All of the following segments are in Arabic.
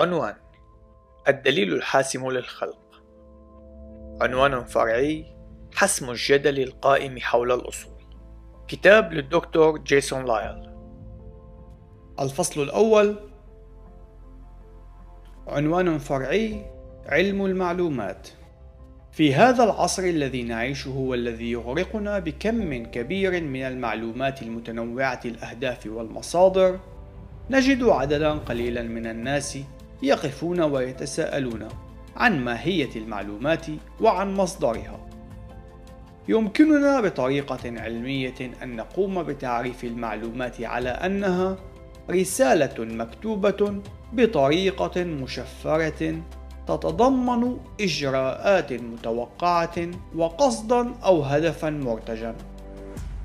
عنوان الدليل الحاسم للخلق. عنوان فرعي حسم الجدل القائم حول الأصول. كتاب للدكتور جيسون لايل. الفصل الأول عنوان فرعي علم المعلومات. في هذا العصر الذي نعيشه والذي يغرقنا بكم كبير من المعلومات المتنوعة الأهداف والمصادر نجد عددا قليلا من الناس يقفون ويتساءلون عن ماهية المعلومات وعن مصدرها. يمكننا بطريقة علمية أن نقوم بتعريف المعلومات على أنها رسالة مكتوبة بطريقة مشفرة تتضمن إجراءات متوقعة وقصدا أو هدفا مرتجا.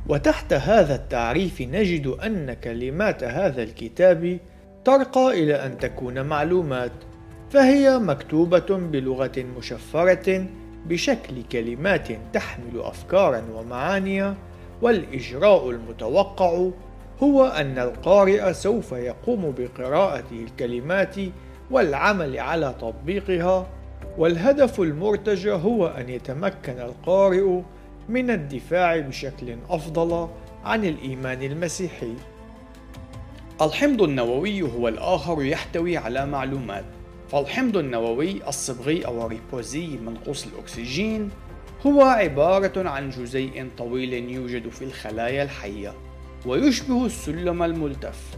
وتحت هذا التعريف نجد أن كلمات هذا الكتاب ترقى إلى أن تكون معلومات فهي مكتوبة بلغة مشفرة بشكل كلمات تحمل أفكارا ومعاني والإجراء المتوقع هو أن القارئ سوف يقوم بقراءة الكلمات والعمل على تطبيقها والهدف المرتجى هو أن يتمكن القارئ من الدفاع بشكل أفضل عن الإيمان المسيحي. الحمض النووي هو الآخر يحتوي على معلومات، فالحمض النووي الصبغي أو الريبوزي منقوص الأكسجين هو عبارة عن جزيء طويل يوجد في الخلايا الحية، ويشبه السلم الملتف.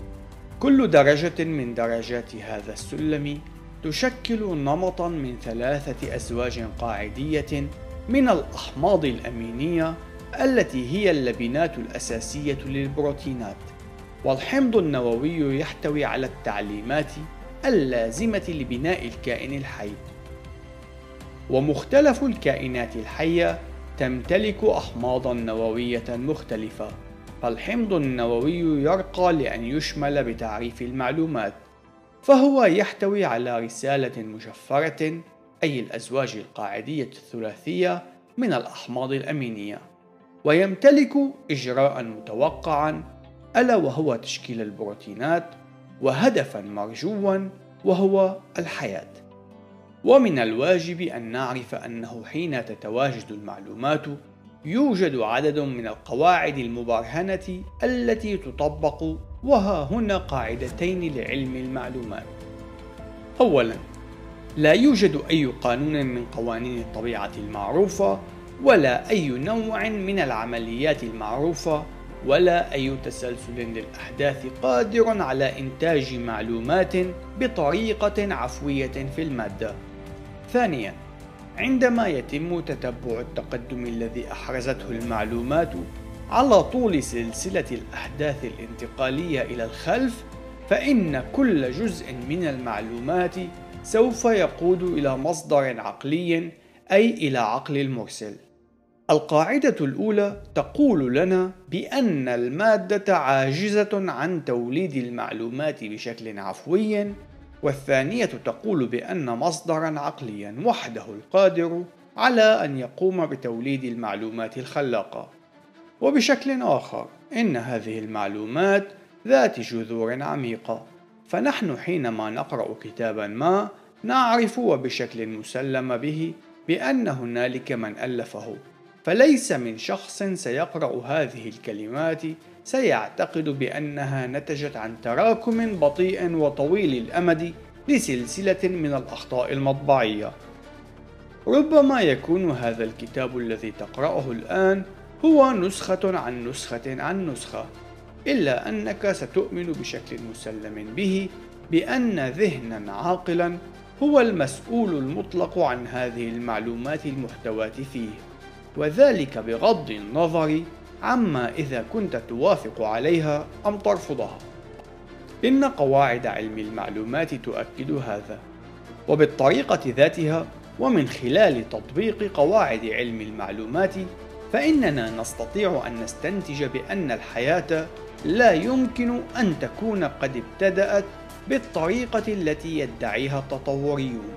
كل درجة من درجات هذا السلم تشكل نمطا من ثلاثة أزواج قاعدية من الأحماض الأمينية التي هي اللبنات الأساسية للبروتينات والحمض النووي يحتوي على التعليمات اللازمة لبناء الكائن الحي. ومختلف الكائنات الحية تمتلك أحماضا نووية مختلفة فالحمض النووي يرقى لأن يشمل بتعريف المعلومات فهو يحتوي على رسالة مشفرة أي الأزواج القاعدية الثلاثية من الأحماض الأمينية. ويمتلك إجراء متوقعا ألا وهو تشكيل البروتينات وهدفا مرجوا وهو الحياة. ومن الواجب أن نعرف أنه حين تتواجد المعلومات يوجد عدد من القواعد المبرهنة التي تطبق وها هنا قاعدتين لعلم المعلومات. أولا لا يوجد أي قانون من قوانين الطبيعة المعروفة ولا أي نوع من العمليات المعروفة ولا أي تسلسل للأحداث قادر على إنتاج معلومات بطريقة عفوية في المادة. ثانياً، عندما يتم تتبع التقدم الذي أحرزته المعلومات على طول سلسلة الأحداث الانتقالية إلى الخلف، فإن كل جزء من المعلومات سوف يقود إلى مصدر عقلي أي إلى عقل المرسل. القاعدة الأولى تقول لنا بأن المادة عاجزة عن توليد المعلومات بشكل عفوي، والثانية تقول بأن مصدرا عقليا وحده القادر على أن يقوم بتوليد المعلومات الخلاقة. وبشكل آخر، إن هذه المعلومات ذات جذور عميقة، فنحن حينما نقرأ كتابا ما نعرف وبشكل مسلم به بأن هنالك من ألفه فليس من شخص سيقرأ هذه الكلمات سيعتقد بأنها نتجت عن تراكم بطيء وطويل الأمد لسلسلة من الأخطاء المطبعية. ربما يكون هذا الكتاب الذي تقرأه الآن هو نسخة عن نسخة عن نسخة، إلا أنك ستؤمن بشكل مسلم به بأن ذهنا عاقلا هو المسؤول المطلق عن هذه المعلومات المحتواة فيه وذلك بغض النظر عما إذا كنت توافق عليها أم ترفضها. إن قواعد علم المعلومات تؤكد هذا وبالطريقة ذاتها ومن خلال تطبيق قواعد علم المعلومات فإننا نستطيع أن نستنتج بأن الحياة لا يمكن أن تكون قد ابتدأت بالطريقة التي يدعيها التطوريون.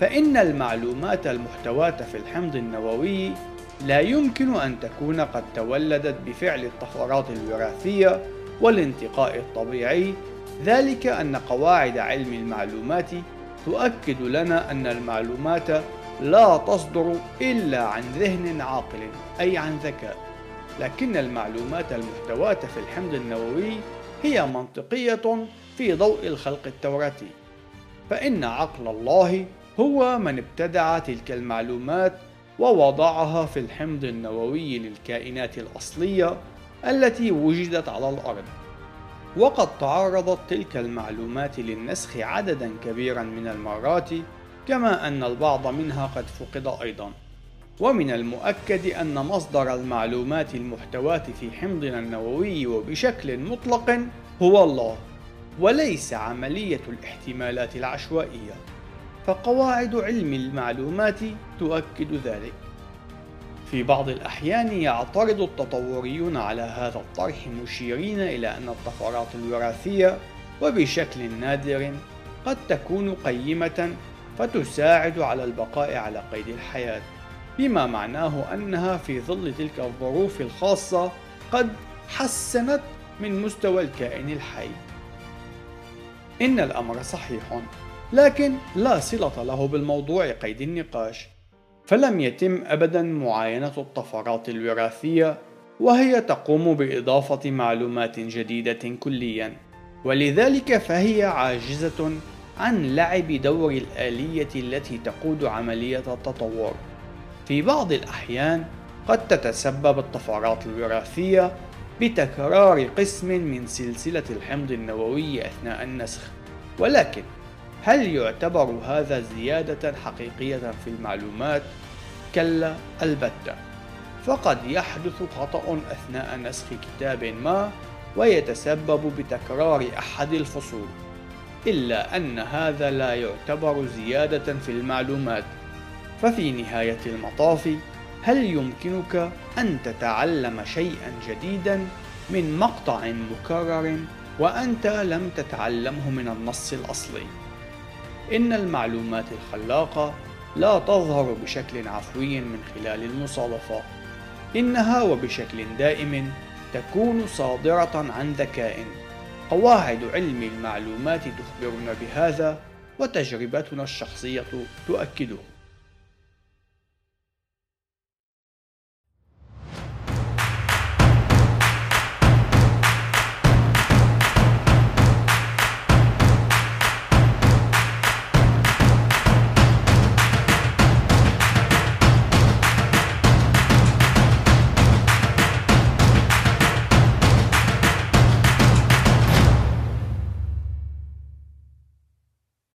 فإن المعلومات المحتواة في الحمض النووي لا يمكن أن تكون قد تولدت بفعل الطفرات الوراثية والانتقاء الطبيعي. ذلك أن قواعد علم المعلومات تؤكد لنا أن المعلومات لا تصدر إلا عن ذهن عاقل أي عن ذكاء. لكن المعلومات المحتواة في الحمض النووي هي منطقية في ضوء الخلق التوراتي فإن عقل الله هو من ابتدع تلك المعلومات ووضعها في الحمض النووي للكائنات الأصلية التي وجدت على الأرض. وقد تعرضت تلك المعلومات للنسخ عددا كبيرا من المرات كما أن البعض منها قد فقد أيضا. ومن المؤكد أن مصدر المعلومات المحتواة في حمضنا النووي وبشكل مطلق هو الله وليس عملية الاحتمالات العشوائية. فقواعد علم المعلومات تؤكد ذلك. في بعض الأحيان يعترض التطوريون على هذا الطرح مشيرين إلى أن الطفرات الوراثية وبشكل نادر قد تكون قيمة فتساعد على البقاء على قيد الحياة بما معناه أنها في ظل تلك الظروف الخاصة قد حسنت من مستوى الكائن الحي. إن الأمر صحيح. لكن لا صلة له بالموضوع قيد النقاش فلم يتم أبدا معاينة الطفرات الوراثية وهي تقوم بإضافة معلومات جديدة كليا. ولذلك فهي عاجزة عن لعب دور الآلية التي تقود عملية التطور. في بعض الأحيان قد تتسبب الطفرات الوراثية بتكرار قسم من سلسلة الحمض النووي أثناء النسخ ولكن هل يعتبر هذا زيادة حقيقية في المعلومات؟ كلا البتة فقد يحدث خطأ أثناء نسخ كتاب ما ويتسبب بتكرار أحد الفصول إلا أن هذا لا يعتبر زيادة في المعلومات ففي نهاية المطاف هل يمكنك أن تتعلم شيئا جديدا من مقطع مكرر وأنت لم تتعلمه من النص الأصلي؟ إن المعلومات الخلاقة لا تظهر بشكل عفوي من خلال المصادفة إنها وبشكل دائم تكون صادرة عن ذكاء. قواعد علم المعلومات تخبرنا بهذا وتجربتنا الشخصية تؤكده.